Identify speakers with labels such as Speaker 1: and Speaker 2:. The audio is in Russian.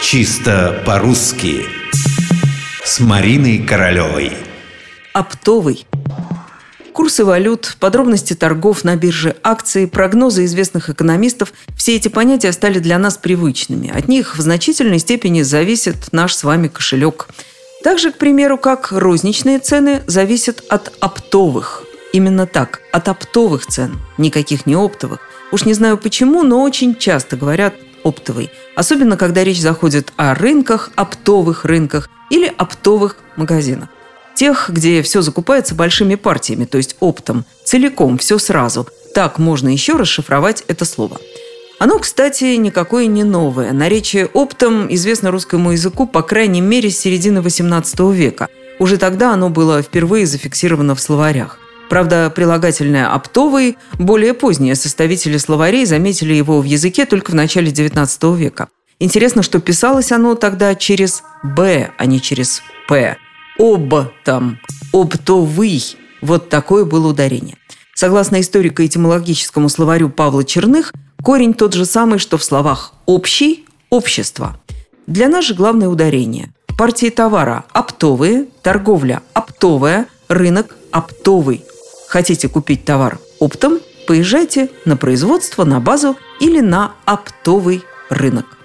Speaker 1: Чисто по-русски С Мариной Королевой
Speaker 2: Оптовый Курсы валют, подробности торгов на бирже, акции, прогнозы известных экономистов – все эти понятия стали для нас привычными. От них в значительной степени зависит наш с вами кошелек. Также, к примеру, как розничные цены зависят от оптовых. Именно так, от оптовых цен, никаких не оптовых. Уж не знаю почему, но очень часто говорят оптовый. Особенно, когда речь заходит о рынках, оптовых рынках или оптовых магазинах. Тех, где все закупается большими партиями, то есть оптом, целиком, все сразу. Так можно еще расшифровать это слово. Оно, кстати, никакое не новое. Наречие оптом известно русскому языку, по крайней мере, с середины XVIII века. Уже тогда оно было впервые зафиксировано в словарях. Правда, прилагательное «оптовый» более поздние составители словарей заметили его в языке только в начале XIX века. Интересно, что писалось оно тогда через «б», а не через «п». «Об» там, «оптовый». Вот такое было ударение. Согласно историко-этимологическому словарю Павла Черных, корень тот же самый, что в словах «общий», «общество». Для нас же главное ударение. Партии товара – оптовые, торговля – оптовая, рынок – оптовый – Хотите купить товар оптом? Поезжайте на производство, на базу или на оптовый рынок.